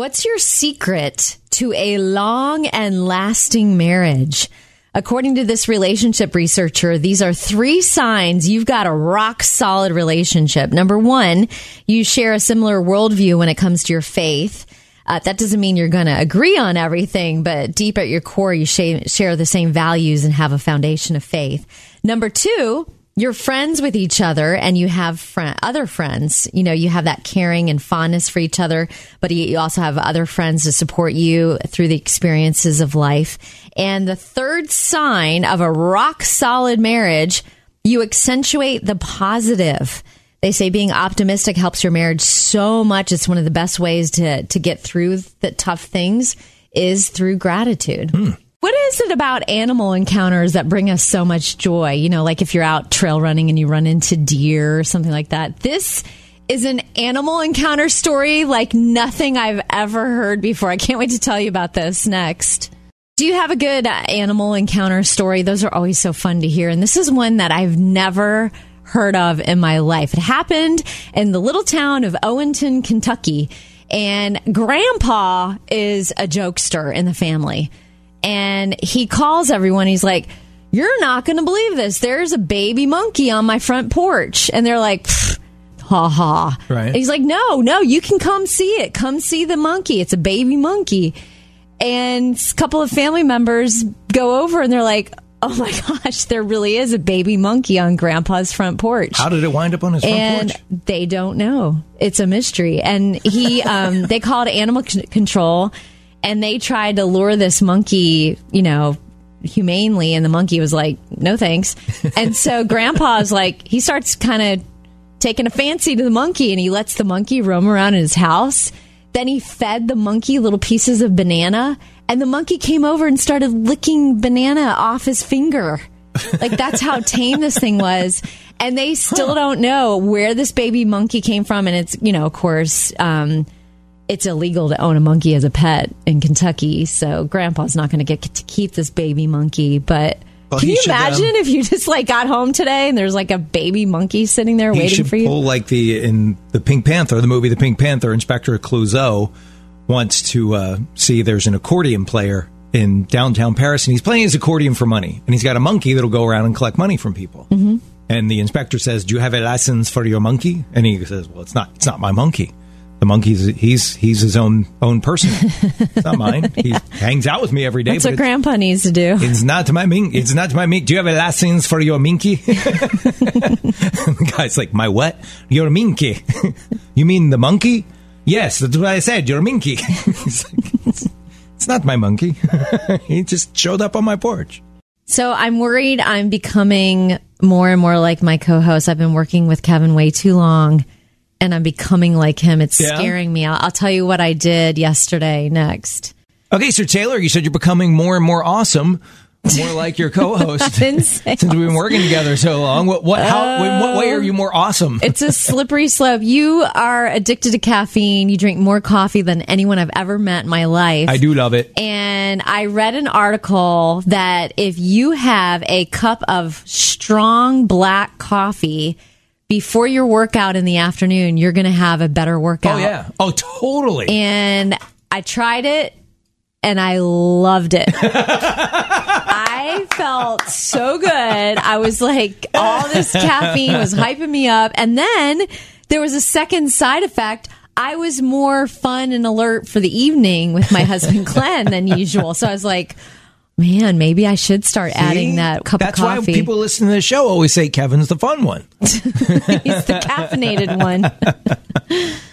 What's your secret to a long and lasting marriage? According to this relationship researcher, these are three signs you've got a rock solid relationship. Number one, you share a similar worldview when it comes to your faith. Uh, that doesn't mean you're going to agree on everything, but deep at your core, you sh- share the same values and have a foundation of faith. Number two, you're friends with each other and you have fr- other friends. You know, you have that caring and fondness for each other, but you also have other friends to support you through the experiences of life. And the third sign of a rock solid marriage, you accentuate the positive. They say being optimistic helps your marriage so much. It's one of the best ways to, to get through the tough things is through gratitude. Hmm. What is it about animal encounters that bring us so much joy? You know, like if you're out trail running and you run into deer or something like that. This is an animal encounter story like nothing I've ever heard before. I can't wait to tell you about this next. Do you have a good animal encounter story? Those are always so fun to hear. And this is one that I've never heard of in my life. It happened in the little town of Owenton, Kentucky. And grandpa is a jokester in the family and he calls everyone. He's like, You're not going to believe this. There's a baby monkey on my front porch. And they're like, Ha ha. Right. And he's like, No, no, you can come see it. Come see the monkey. It's a baby monkey. And a couple of family members go over and they're like, Oh my gosh, there really is a baby monkey on grandpa's front porch. How did it wind up on his front and porch? they don't know. It's a mystery. And he, um, they called animal c- control and they tried to lure this monkey, you know, humanely, and the monkey was like, "No thanks." And so Grandpa's like, he starts kind of taking a fancy to the monkey, and he lets the monkey roam around in his house. Then he fed the monkey little pieces of banana, and the monkey came over and started licking banana off his finger. Like that's how tame this thing was. And they still huh. don't know where this baby monkey came from. And it's, you know, of course, um, it's illegal to own a monkey as a pet in Kentucky, so Grandpa's not going to get to keep this baby monkey. But well, can you imagine um, if you just like got home today and there's like a baby monkey sitting there waiting for you? Pull like the in the Pink Panther, the movie The Pink Panther. Inspector Clouseau wants to uh, see there's an accordion player in downtown Paris, and he's playing his accordion for money, and he's got a monkey that'll go around and collect money from people. Mm-hmm. And the inspector says, "Do you have a license for your monkey?" And he says, "Well, it's not. It's not my monkey." The monkey's he's he's his own own person. It's not mine. He hangs out with me every day. That's what Grandpa needs to do. It's not my mink. It's not my mink. Do you have a license for your minky? the guy's like, my what? Your minky. you mean the monkey? Yes, that's what I said. You're minky. it's, it's, it's not my monkey. he just showed up on my porch. So I'm worried I'm becoming more and more like my co-host. I've been working with Kevin way too long and I'm becoming like him. It's yeah. scaring me. I'll, I'll tell you what I did yesterday next. Okay, so Taylor, you said you're becoming more and more awesome more like your co-host since we've been working together so long. What, what, how, in what way are you more awesome? it's a slippery slope. You are addicted to caffeine. You drink more coffee than anyone I've ever met in my life. I do love it. And I read an article that if you have a cup of strong black coffee before your workout in the afternoon, you're going to have a better workout. Oh, yeah. Oh, totally. And I tried it and I loved it. I felt so good. I was like, all this caffeine was hyping me up. And then there was a second side effect. I was more fun and alert for the evening with my husband Glenn than usual. So I was like, Man, maybe I should start See? adding that cup That's of coffee. That's why people listening to the show always say Kevin's the fun one. He's the caffeinated one.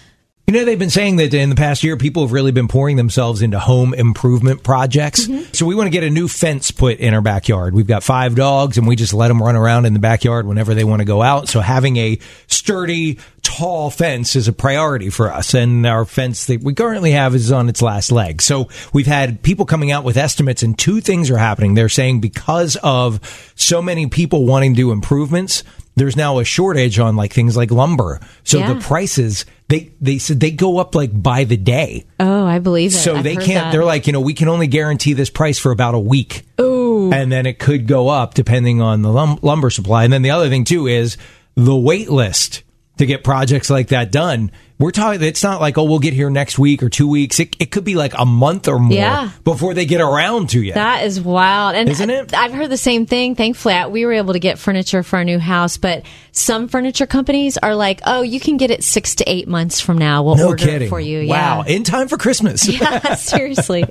You know, they've been saying that in the past year, people have really been pouring themselves into home improvement projects. Mm-hmm. So we want to get a new fence put in our backyard. We've got five dogs and we just let them run around in the backyard whenever they want to go out. So having a sturdy, tall fence is a priority for us. And our fence that we currently have is on its last leg. So we've had people coming out with estimates and two things are happening. They're saying because of so many people wanting to do improvements, there's now a shortage on like things like lumber. So yeah. the prices they they said they go up like by the day. Oh, I believe it. So I've they can't. That. They're like you know we can only guarantee this price for about a week. Ooh. and then it could go up depending on the lum- lumber supply. And then the other thing too is the wait list to get projects like that done We're talking. It's not like oh, we'll get here next week or two weeks. It, it could be like a month or more Yeah. before they get around to you. That is wild. And Isn't it? I've heard the same thing. Thankfully, I- we were able to get furniture for our new house, but some furniture companies are like, oh, you can get it six to eight months from now. We'll no order kidding. it for you. Wow, Yeah. in time for Christmas. Yeah, seriously.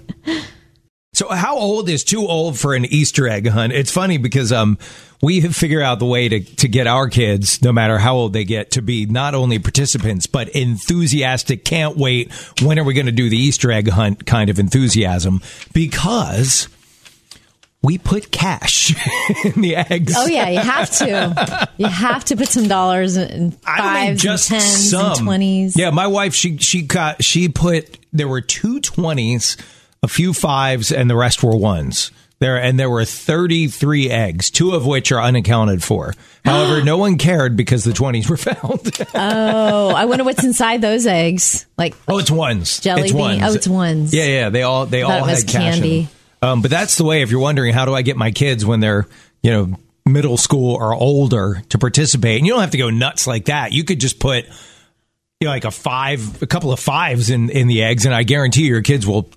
So how old is too old for an Easter egg hunt? It's funny because um we have figured out the way to, to get our kids, no matter how old they get, to be not only participants but enthusiastic. Can't wait. When are we going to do the Easter egg hunt? Kind of enthusiasm because we put cash in the eggs. Oh yeah, you have to. You have to put some dollars in I fives just and tens some. and twenties. Yeah, my wife she she got she put there were two twenties, a few fives, and the rest were ones. There and there were thirty three eggs, two of which are unaccounted for. However, no one cared because the twenties were found. Oh, I wonder what's inside those eggs. Like oh, it's ones. Jelly it's bean- ones. oh, it's ones. Yeah, yeah. They all they all had cash candy. Um, but that's the way. If you're wondering how do I get my kids when they're you know middle school or older to participate, and you don't have to go nuts like that. You could just put you know, like a five, a couple of fives in in the eggs, and I guarantee your kids will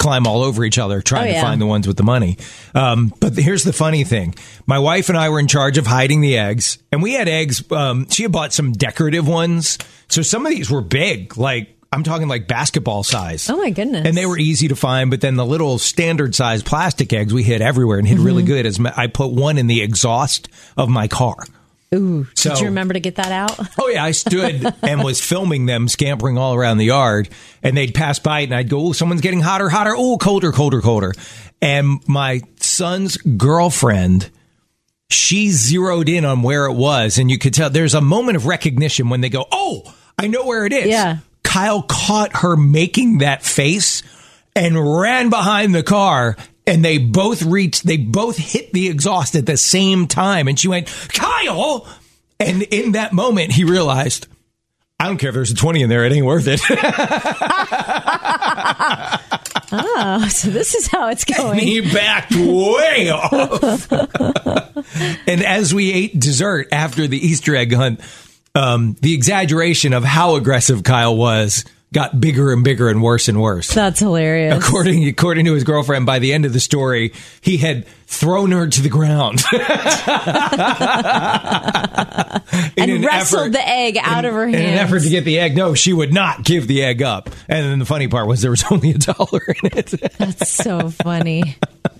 climb all over each other trying Oh, to find the ones with the money. Um, but here's the funny thing: my wife and I were in charge of hiding the eggs, and we had eggs. Um, she had bought some decorative ones, so some of these were big, like. I'm talking like basketball size. Oh, my goodness. And they were easy to find, but then the little standard size plastic eggs we hid everywhere and hid Mm-hmm. really good. As I put one in the exhaust of my car. Ooh, So- did you remember to get that out? Oh yeah, I stood and was filming them scampering all around the yard, and they'd pass by, and I'd go, "Oh, someone's getting hotter, hotter. Oh, colder, colder, colder." And my son's girlfriend, she zeroed in on where it was, and you could tell there's a moment of recognition when they go, "Oh, I know where it is." Yeah. Kyle caught her making that face and ran behind the car. And they both reached, they both hit the exhaust at the same time. And she went, Kyle! And in that moment, he realized, I don't care if there's a 20 in there, it ain't worth it. Oh, so this is how it's going. he backed way off. and as we ate dessert after the Easter egg hunt, um, the exaggeration of how aggressive Kyle was got bigger and bigger and worse and worse. That's hilarious. According according to his girlfriend, by the end of the story, he had thrown her to the ground and an wrestled effort- the egg out of her in an effort to get the egg. No, she would not give the egg up. And then the funny part was there was only a dollar in it. That's so funny.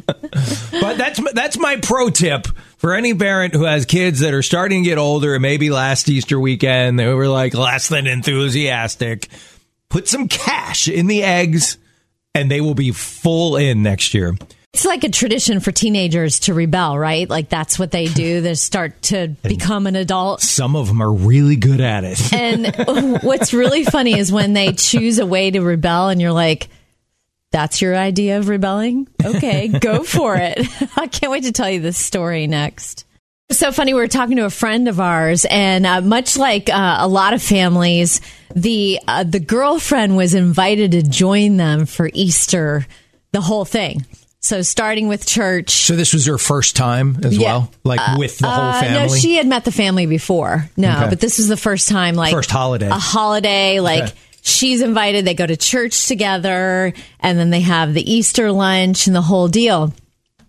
but that's that's my pro tip for any parent who has kids that are starting to get older. and Maybe last Easter weekend they were like less than enthusiastic. Put some cash in the eggs, and they will be full in next year. It's like a tradition for teenagers to rebel, right? Like that's what they do. They start to become an adult. Some of them are really good at it. And what's really funny is when they choose a way to rebel and you're like, that's your idea of rebelling? Okay, go for it. I can't wait to tell you this story next. So funny. We were talking to a friend of ours, and uh, much like uh, a lot of families, the uh, the girlfriend was invited to join them for Easter, the whole thing. So starting with church, So this was her first time as Yeah. well, like with the whole uh, family. No, she had met the family before. No, Okay. but this was the first time, like First holiday. a holiday. Like Okay. she's invited. They go to church together, and then they have the Easter lunch and the whole deal.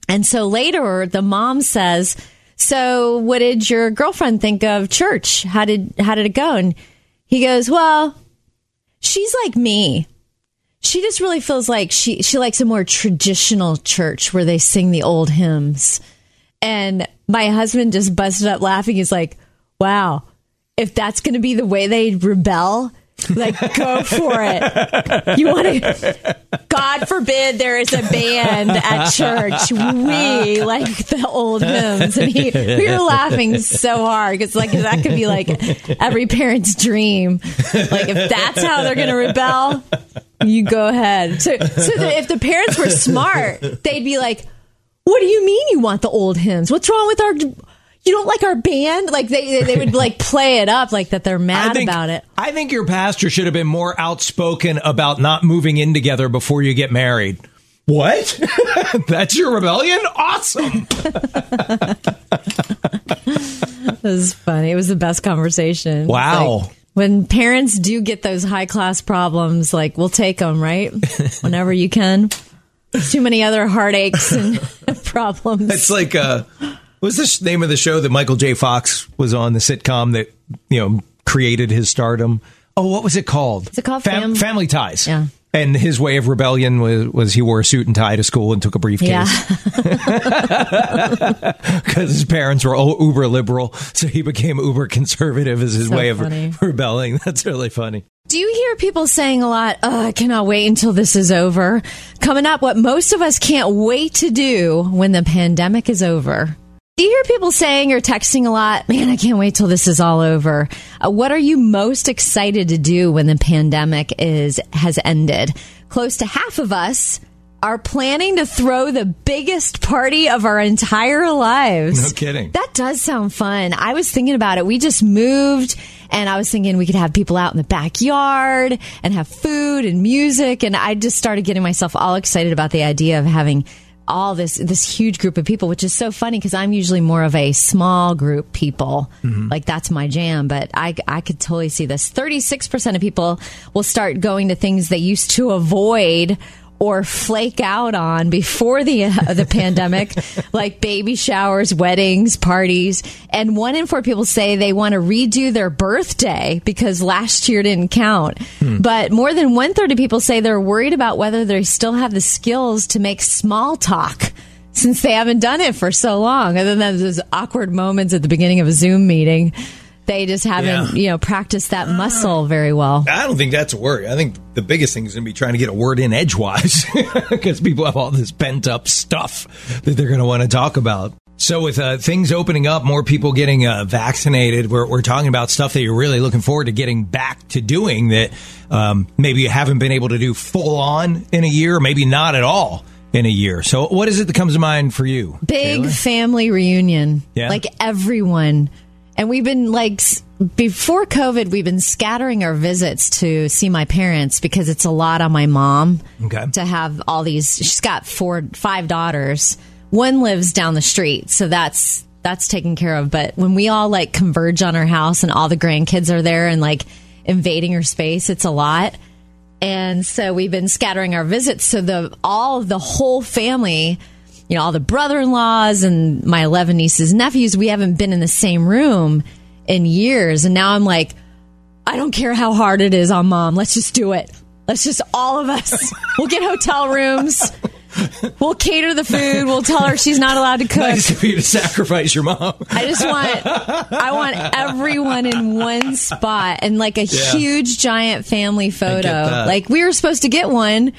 And so later, the mom says, "So, what did your girlfriend think of church? How did how did it go?" And he goes, "Well, she's like me." She just really feels like she she likes a more traditional church where they sing the old hymns. And my husband just busted up laughing. He's like, wow, if that's going to be the way they rebel, like, go for it. You want to, God forbid there is a band at church. We like the old hymns. And he, we were laughing so hard because, like, that could be like every parent's dream. Like, if that's how they're going to rebel, you go ahead. So, so that if the parents were smart, they'd be like, what do you mean you want the old hymns? What's wrong with our? You don't like our band? Like they they would like play it up like that they're mad think, about it. I think your pastor should have been more outspoken about not moving in together before you get married. What? That's your rebellion? Awesome. It was funny. It was the best conversation. Wow. Like, When parents do get those high class problems, like we'll take them, right? Whenever you can. Too many other heartaches and problems. It's like, uh, what was the name of the show that Michael J. Fox was on, the sitcom that, you know, created his stardom? Oh, what was it called? Is it called Fam- Family Ties? Yeah. And his way of rebellion was, was he wore a suit and tie to school and took a briefcase. Yeah. Because his parents were all uber liberal. So he became uber conservative as his So way of funny. rebelling. That's really funny. Do you hear people saying a lot, oh, I cannot wait until this is over? Coming up, what most of us can't wait to do when the pandemic is over. Do you hear people saying or texting a lot, man, I can't wait till this is all over? Uh, what are you most excited to do when the pandemic is has ended? Close to half of us are planning to throw the biggest party of our entire lives. No kidding. That does sound fun. I was thinking about it. We just moved and I was thinking we could have people out in the backyard and have food and music. And I just started getting myself all excited about the idea of having all this, this huge group of people, which is so funny because I'm usually more of a small group people. Mm-hmm. Like that's my jam, but I, I could totally see this. 36% of people will start going to things they used to avoid or flake out on before the uh, the pandemic, like baby showers, weddings, parties. And one in four people say they want to redo their birthday because last year didn't count. But more than one third of people say they're worried about whether they still have the skills to make small talk. Since they haven't done it for so long, other than those awkward moments at the beginning of a Zoom meeting, they just haven't, Yeah. you know, practiced that muscle very well. I don't think that's a worry. I think the biggest thing is going to be trying to get a word in edgewise because people have all this pent up stuff that they're going to want to talk about. So, with uh, things opening up, more people getting uh, vaccinated, we're, we're talking about stuff that you're really looking forward to getting back to doing that um, maybe you haven't been able to do full on in a year, maybe not at all in a year. So, what is it that comes to mind for you? big Taylor? family reunion. Yeah. Like everyone. And we've been like, before COVID, we've been scattering our visits to see my parents because it's a lot on my mom Okay. to have all these. She's got four, five daughters. One lives down the street. So that's, that's taken care of. But when we all like converge on her house and all the grandkids are there and like invading her space, it's a lot and so we've been scattering our visits so the all the whole family you know all the brother-in-laws and my 11 nieces and nephews we haven't been in the same room in years. And now i'm like i don't care how hard it is on mom. Let's just do it. Let's just all of us we'll get hotel rooms. We'll cater the food. We'll tell her she's not allowed to cook. Nice of you to sacrifice your mom. I just want I want everyone in one spot and like a Yeah. huge giant family photo. Like we were supposed to get one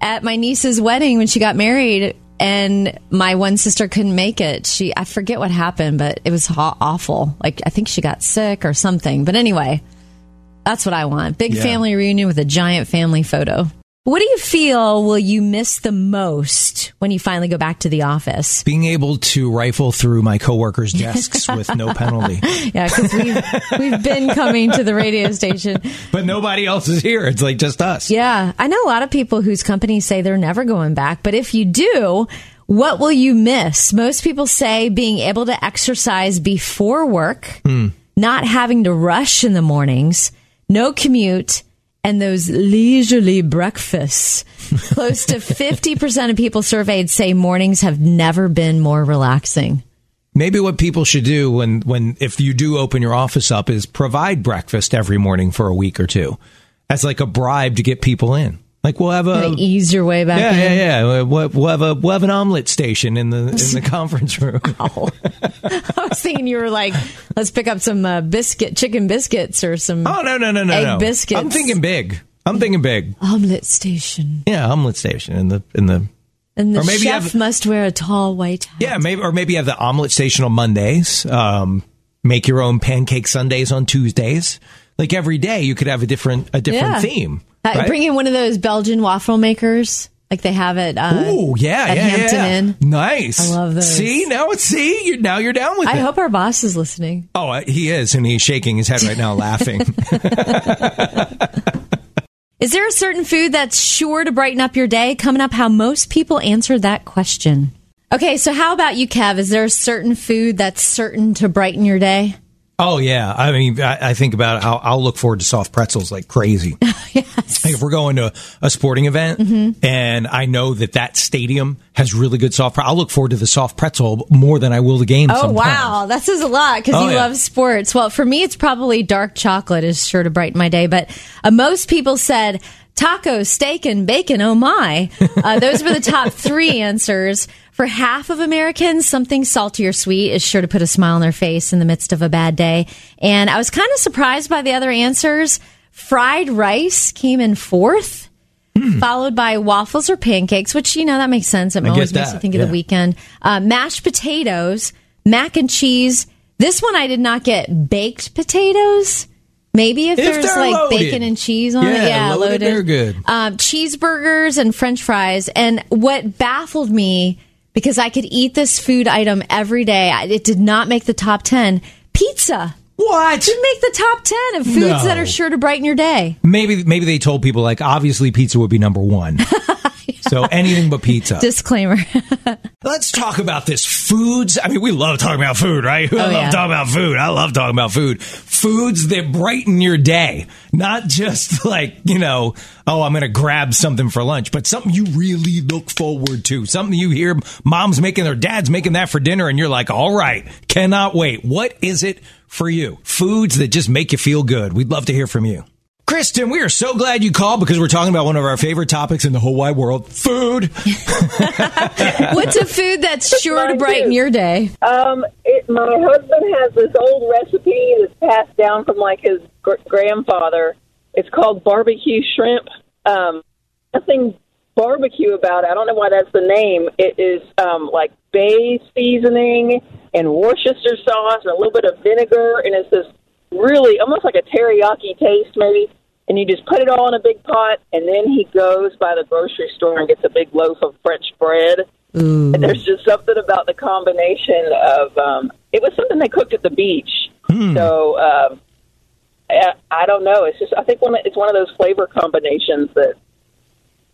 at my niece's wedding when she got married and my one sister couldn't make it. She I forget what happened, but it was awful. Like I think she got sick or something. But anyway, that's what I want. Big Yeah. family reunion with a giant family photo. What do you feel will you miss the most when you finally go back to the office? Being able to rifle through my coworkers' desks with no penalty. Yeah, because we've, we've been coming to the radio station. But nobody else is here. It's like just us. Yeah, I know a lot of people whose companies say they're never going back. But if you do, what will you miss? Most people say being able to exercise before work, hmm. not having to rush in the mornings, no commute, and those leisurely breakfasts. Close to 50% of people surveyed say mornings have never been more relaxing. Maybe what people should do when, when if you do open your office up is provide breakfast every morning for a week or two as like a bribe to get people in. Like we'll have a Ease your way back yeah in. yeah yeah we'll, we'll have a we'll have an omelet station in the in the conference room. I was thinking you were like, let's pick up some uh, biscuit, chicken biscuits, or some Oh no no no no Egg no! biscuits. I'm thinking big. I'm thinking big. omelet station. Yeah, omelet station in the in the And the Or maybe you chef have- must wear a tall white hat. Yeah, maybe or maybe you have the omelet station on Mondays. Um, make your own pancake Sundays on Tuesdays. Like every day, you could have a different a different Yeah. theme. Uh, right? Bring in one of those Belgian waffle makers, like they have it. Uh, Ooh, yeah, at yeah, Hampton yeah. Inn. Nice. I love those. See now, it's see you're, now you're down with I it. hope our boss is listening. oh, uh, he is, and he's shaking his head right now, laughing. Is there a certain food that's sure to brighten up your day? Coming up, how most people answer that question. Okay, so how about you, Kev? Is there a certain food that's certain to brighten your day? Oh yeah, I mean, I, I think about how I'll look forward to soft pretzels like crazy. yes. Like if we're going to a sporting event Mm-hmm. and I know that that stadium has really good soft, I'll look forward to the soft pretzel more than I will the game. Oh sometimes. wow, that says a lot because Oh, you yeah. love sports. Well, for me, it's probably dark chocolate is sure to brighten my day. But uh, most people said tacos, steak, and bacon. Oh my! Uh, those were the top three answers. For half of Americans, something salty or sweet is sure to put a smile on their face in the midst of a bad day. And I was kind of surprised by the other answers. Fried rice came in fourth. Followed by waffles or pancakes, which you know that makes sense. It get always makes you think of the weekend. Uh, mashed potatoes, mac and cheese. This one I did not get baked potatoes. Maybe if, If there's like loaded. bacon and cheese on Yeah, it, yeah, loaded, they're good. Um, cheeseburgers and French fries. And what baffled me because I could eat this food item every day, it did not make the top ten. Pizza What? did make the top ten of foods No. that are sure to brighten your day. Maybe maybe they told people like obviously pizza would be number one. So anything but pizza. Disclaimer. Let's talk about this foods. I mean, we love talking about food, right? I oh, love Oh, yeah. talking about food. I love talking about food. Foods that brighten your day. Not just like, you know, oh, I'm going to grab something for lunch, but something you really look forward to. Something you hear mom's making or dad's making that for dinner and you're like, all right, cannot wait. What is it for you? Foods that just make you feel good. We'd love to hear from you. Kristen, we are so glad you called because we're talking about one of our favorite topics in the whole wide world food. What's a food that's sure to brighten too. your day? Um, it, my husband has this old recipe that's passed down from like his gr- grandfather. It's called barbecue shrimp. Um, nothing barbecue about it. I don't know why that's the name. It is um, like bay seasoning and Worcester sauce and a little bit of vinegar, and it's this really almost like a teriyaki taste, maybe. And you just put it all in a big pot, and then he goes by the grocery store and gets a big loaf of French bread. And there's just something about the combination of um, it was something they cooked at the beach. So um, I, I don't know. It's just I think one it's one of those flavor combinations that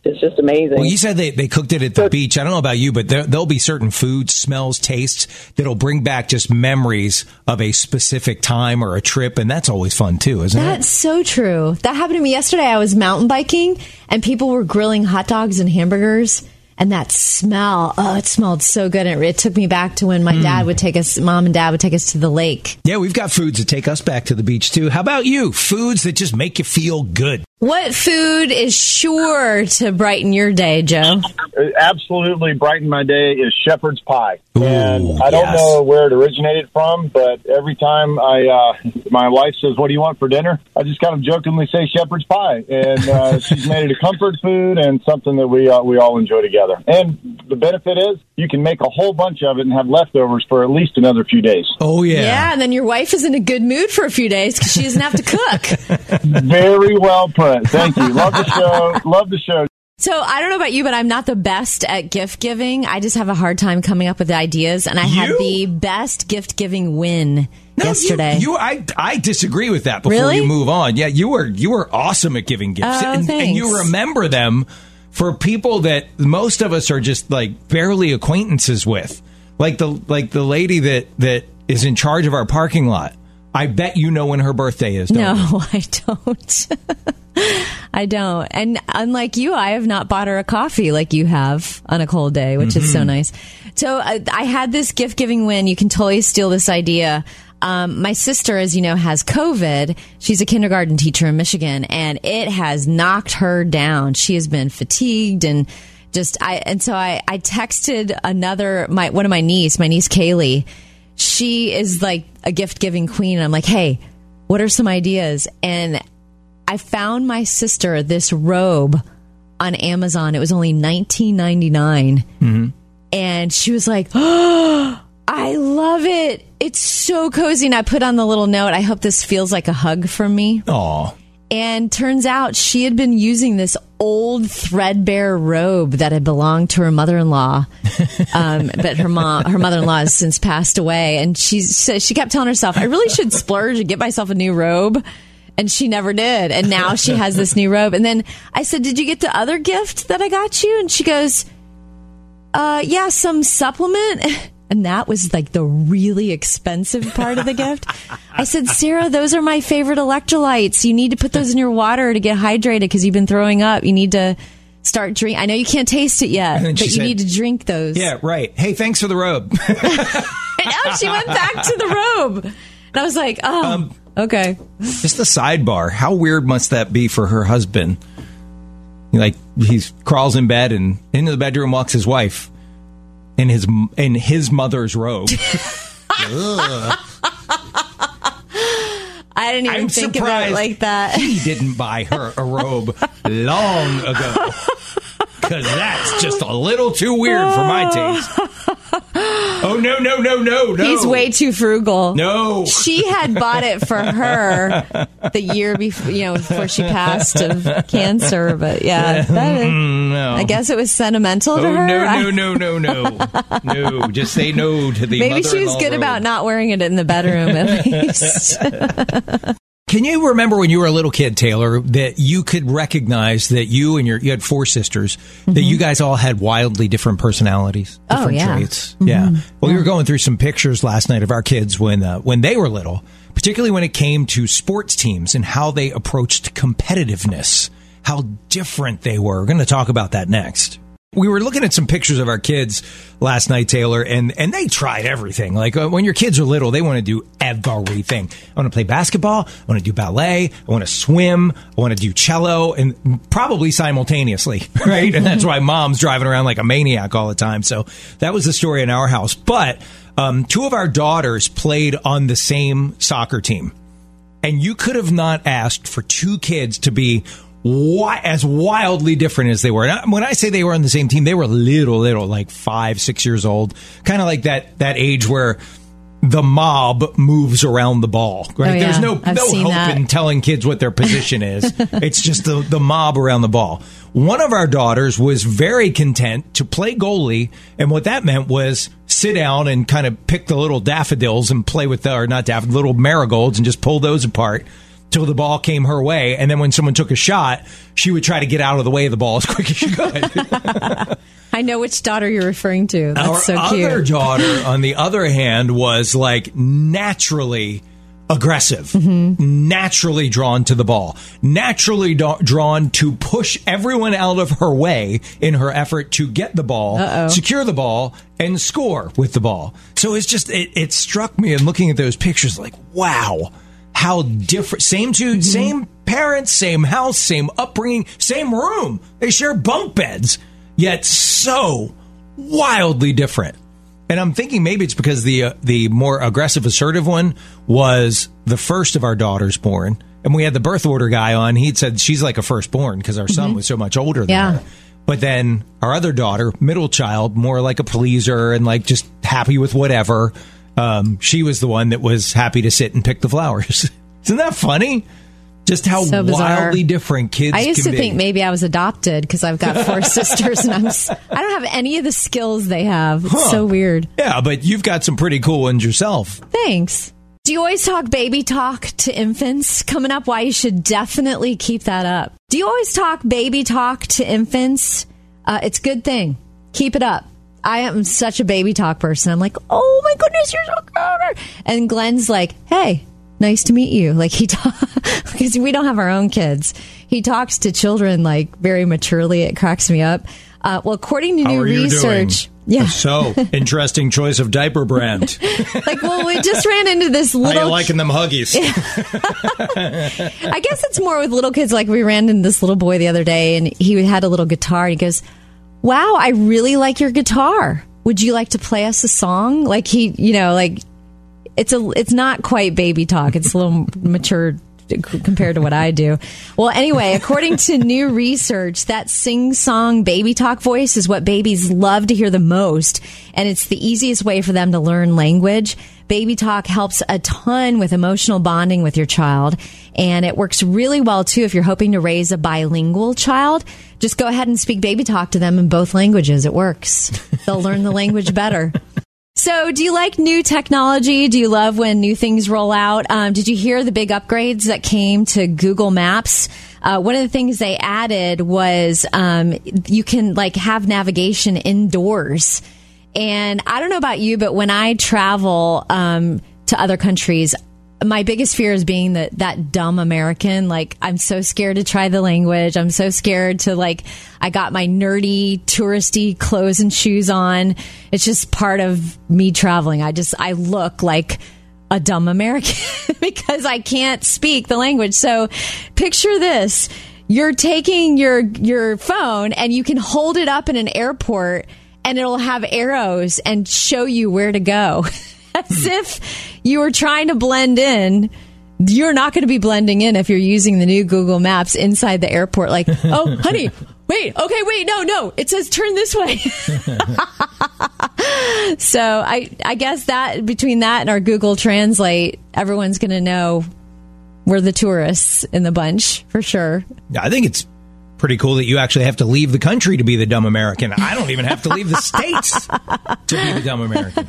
is just amazing. Well, you said they, they cooked it at the beach. I don't know about you, but there, there'll be certain foods, smells, tastes that'll bring back just memories of a specific time or a trip, and that's always fun too, isn't it? That's so true. That happened to me yesterday. I was mountain biking and people were grilling hot dogs and hamburgers. And that smell, oh, it smelled so good. It, it took me back to when my Hmm. dad would take us, mom and dad would take us to the lake. Yeah, we've got foods that take us back to the beach too. How about you? Foods that just make you feel good. What food is sure to brighten your day, Joe? It absolutely brighten my day is shepherd's pie. Ooh, and I don't yes. know where it originated from, but every time I uh, my wife says, "What do you want for dinner?" I just kind of jokingly say shepherd's pie, and uh, she's made it a comfort food and something that we uh, we all enjoy together. And the benefit is you can make a whole bunch of it and have leftovers for at least another few days. Oh yeah. Yeah, and then your wife is in a good mood for a few days because she doesn't have to cook. Very well put. Thank you. Love the show. Love the show. So I don't know about you, but I'm not the best at gift giving. I just have a hard time coming up with ideas, and I had the best gift giving win No, you- yesterday. You, I, I disagree with that. Before Really? you move on, yeah, you were you were awesome at giving gifts, Oh, and, and you remember them for people that most of us are just like barely acquaintances with, like the like the lady that that is in charge of our parking lot. I bet you know when her birthday is. Don't you? no, I don't. I don't. And unlike you, I have not bought her a coffee like you have on a cold day, which is Mm-hmm. so nice. So uh, I had this gift giving win. You can totally steal this idea. Um, my sister, as you know, has COVID. She's a kindergarten teacher in Michigan, and it has knocked her down. She has been fatigued and just I and so I I texted another my one of my niece, my niece Kaylee. She is like a gift giving queen. And I'm like, hey, what are some ideas? And I found my sister this robe on Amazon. It was only nineteen and she was like, "Oh, I love it! It's so cozy." And I put on the little note. I hope this feels like a hug from me. Aw. And turns out she had been using this old threadbare robe that had belonged to her mother-in-law, um, but her mom, her mother-in-law, has since passed away. And she she kept telling herself, "I really should splurge and get myself a new robe." And she never did. And now she has this new robe. And then I said, "Did you get the other gift that I got you?" And she goes, "Uh, yeah, some supplement." And that was like the really expensive part of the gift. I said, Sarah, those are my favorite electrolytes. You need to put those in your water to get hydrated because you've been throwing up. You need to start drink. I know you can't taste it yet, but you said- need to drink those. Yeah, right. Hey, thanks for the robe. I know she went back to the robe. And I was like, oh, Um, okay. Just a sidebar. How weird must that be for her husband? Like he crawls in bed and into the bedroom walks his wife in his in his mother's robe. I didn't even I'm think of it like that. he didn't buy her a robe long ago. Because that's just a little too weird for my taste. Oh no no no no no! He's way too frugal. no. She had bought it for her the year before, you know, before she passed of cancer. But yeah, that is, mm-hmm, no. I guess it was sentimental to Oh her. no no no no no no! Just say no to the. Maybe she was good robe. about not wearing it in the bedroom at least. Can you remember when you were a little kid, Taylor, that you could recognize that you and your you had four sisters, that you guys all had wildly different personalities, Oh, different yeah. traits. Yeah. Well, we were going through some pictures last night of our kids when uh, when they were little, particularly when it came to sports teams and how they approached competitiveness, how different they were. We're going to talk about that next. We were looking at some pictures of our kids last night, Taylor, and, and they tried everything. Like uh, when your kids are little, they want to do everything. I want to play basketball. I want to do ballet. I want to swim. I want to do cello and probably simultaneously, right? and that's why mom's driving around like a maniac all the time. So that was the story in our house. But um, two of our daughters played on the same soccer team and you could have not asked for two kids to be wi- as wildly different as they were. And when I say they were on the same team, they were little, little, like five, six years old, kind of like that that age where the mob moves around the ball. Right? Oh, yeah. There's no I've no hope that. in telling kids what their position is. it's just the the mob around the ball. One of our daughters was very content to play goalie, and what that meant was sit down and kind of pick the little daffodils and play with the, or not daffodils, little marigolds and just pull those apart till the ball came her way. And then when someone took a shot, she would try to get out of the way of the ball as quick as she could. I know which daughter you're referring to. That's Our so other cute. daughter, on the other hand, was like naturally aggressive, Mm-hmm. naturally drawn to the ball, naturally da- drawn to push everyone out of her way in her effort to get the ball, Uh-oh. secure the ball, and score with the ball. So it's just it, it struck me in looking at those pictures, like wow. How different! Same two, Mm-hmm. same parents, same house, same upbringing, same room. They share bunk beds, yet so wildly different. And I'm thinking maybe it's because the uh, the more aggressive, assertive one was the first of our daughters born, and we had the birth order guy on. He'd said she's like a firstborn because our son was so much older than Yeah. her. But then our other daughter, middle child, more like a pleaser and like just happy with whatever. Um, she was the one that was happy to sit and pick the flowers. Isn't that funny? Just how So wildly different kids. Are. I used to be. think maybe I was adopted because I've got four sisters and I'm I don't have any of the skills they have. It's Huh. so weird. Yeah, but you've got some pretty cool ones yourself. Thanks. Do you always talk baby talk to infants? Coming up, why you should definitely keep that up. Do you always talk baby talk to infants? Uh, it's a good thing. Keep it up. I am such a baby talk person. I'm like, oh my goodness, you're so cute. And Glenn's like, hey, nice to meet you. Like he talks because we don't have our own kids. He talks to children like very maturely. It cracks me up. Uh, well, according to How new research, yeah, So interesting choice of diaper brand. like well, we just ran into this How little you liking them huggies? I guess it's more with little kids. Like we ran into this little boy the other day, and he had a little guitar. And he goes, "Wow, I really like your guitar. Would you like to play us a song?" Like he, you know, like it's a, it's not quite baby talk. It's a little mature compared to what I do. Well, anyway, according to new research, that sing song baby talk voice is what babies love to hear the most. And it's the easiest way for them to learn language. Baby talk helps a ton with emotional bonding with your child. And it works really well too if you're hoping to raise a bilingual child. Just go ahead and speak baby talk to them in both languages. It works. They'll learn the language better. So, do you like new technology? Do you love when new things roll out? Um, did you hear the big upgrades that came to Google Maps? Uh, one of the things they added was um, you can like have navigation indoors. And I don't know about you, but when I travel um, to other countries, my biggest fear is being that that dumb American. Like I'm so scared to try the language. I'm so scared to like. I got my nerdy touristy clothes and shoes on. It's just part of me traveling. I just I look like a dumb American because I can't speak the language. So picture this. You're taking your your phone and you can hold it up in an airport and it'll have arrows and show you where to go. As hmm. if you were trying to blend in. You're not going to be blending in if you're using the new Google Maps inside the airport. Like, oh, honey, wait, okay, wait, no, no, it says turn this way. so I, I guess that between that and our Google Translate, everyone's going to know we're the tourists in the bunch for sure. I think it's pretty cool that you actually have to leave the country to be the dumb American. I don't even have to leave the states to be the dumb American.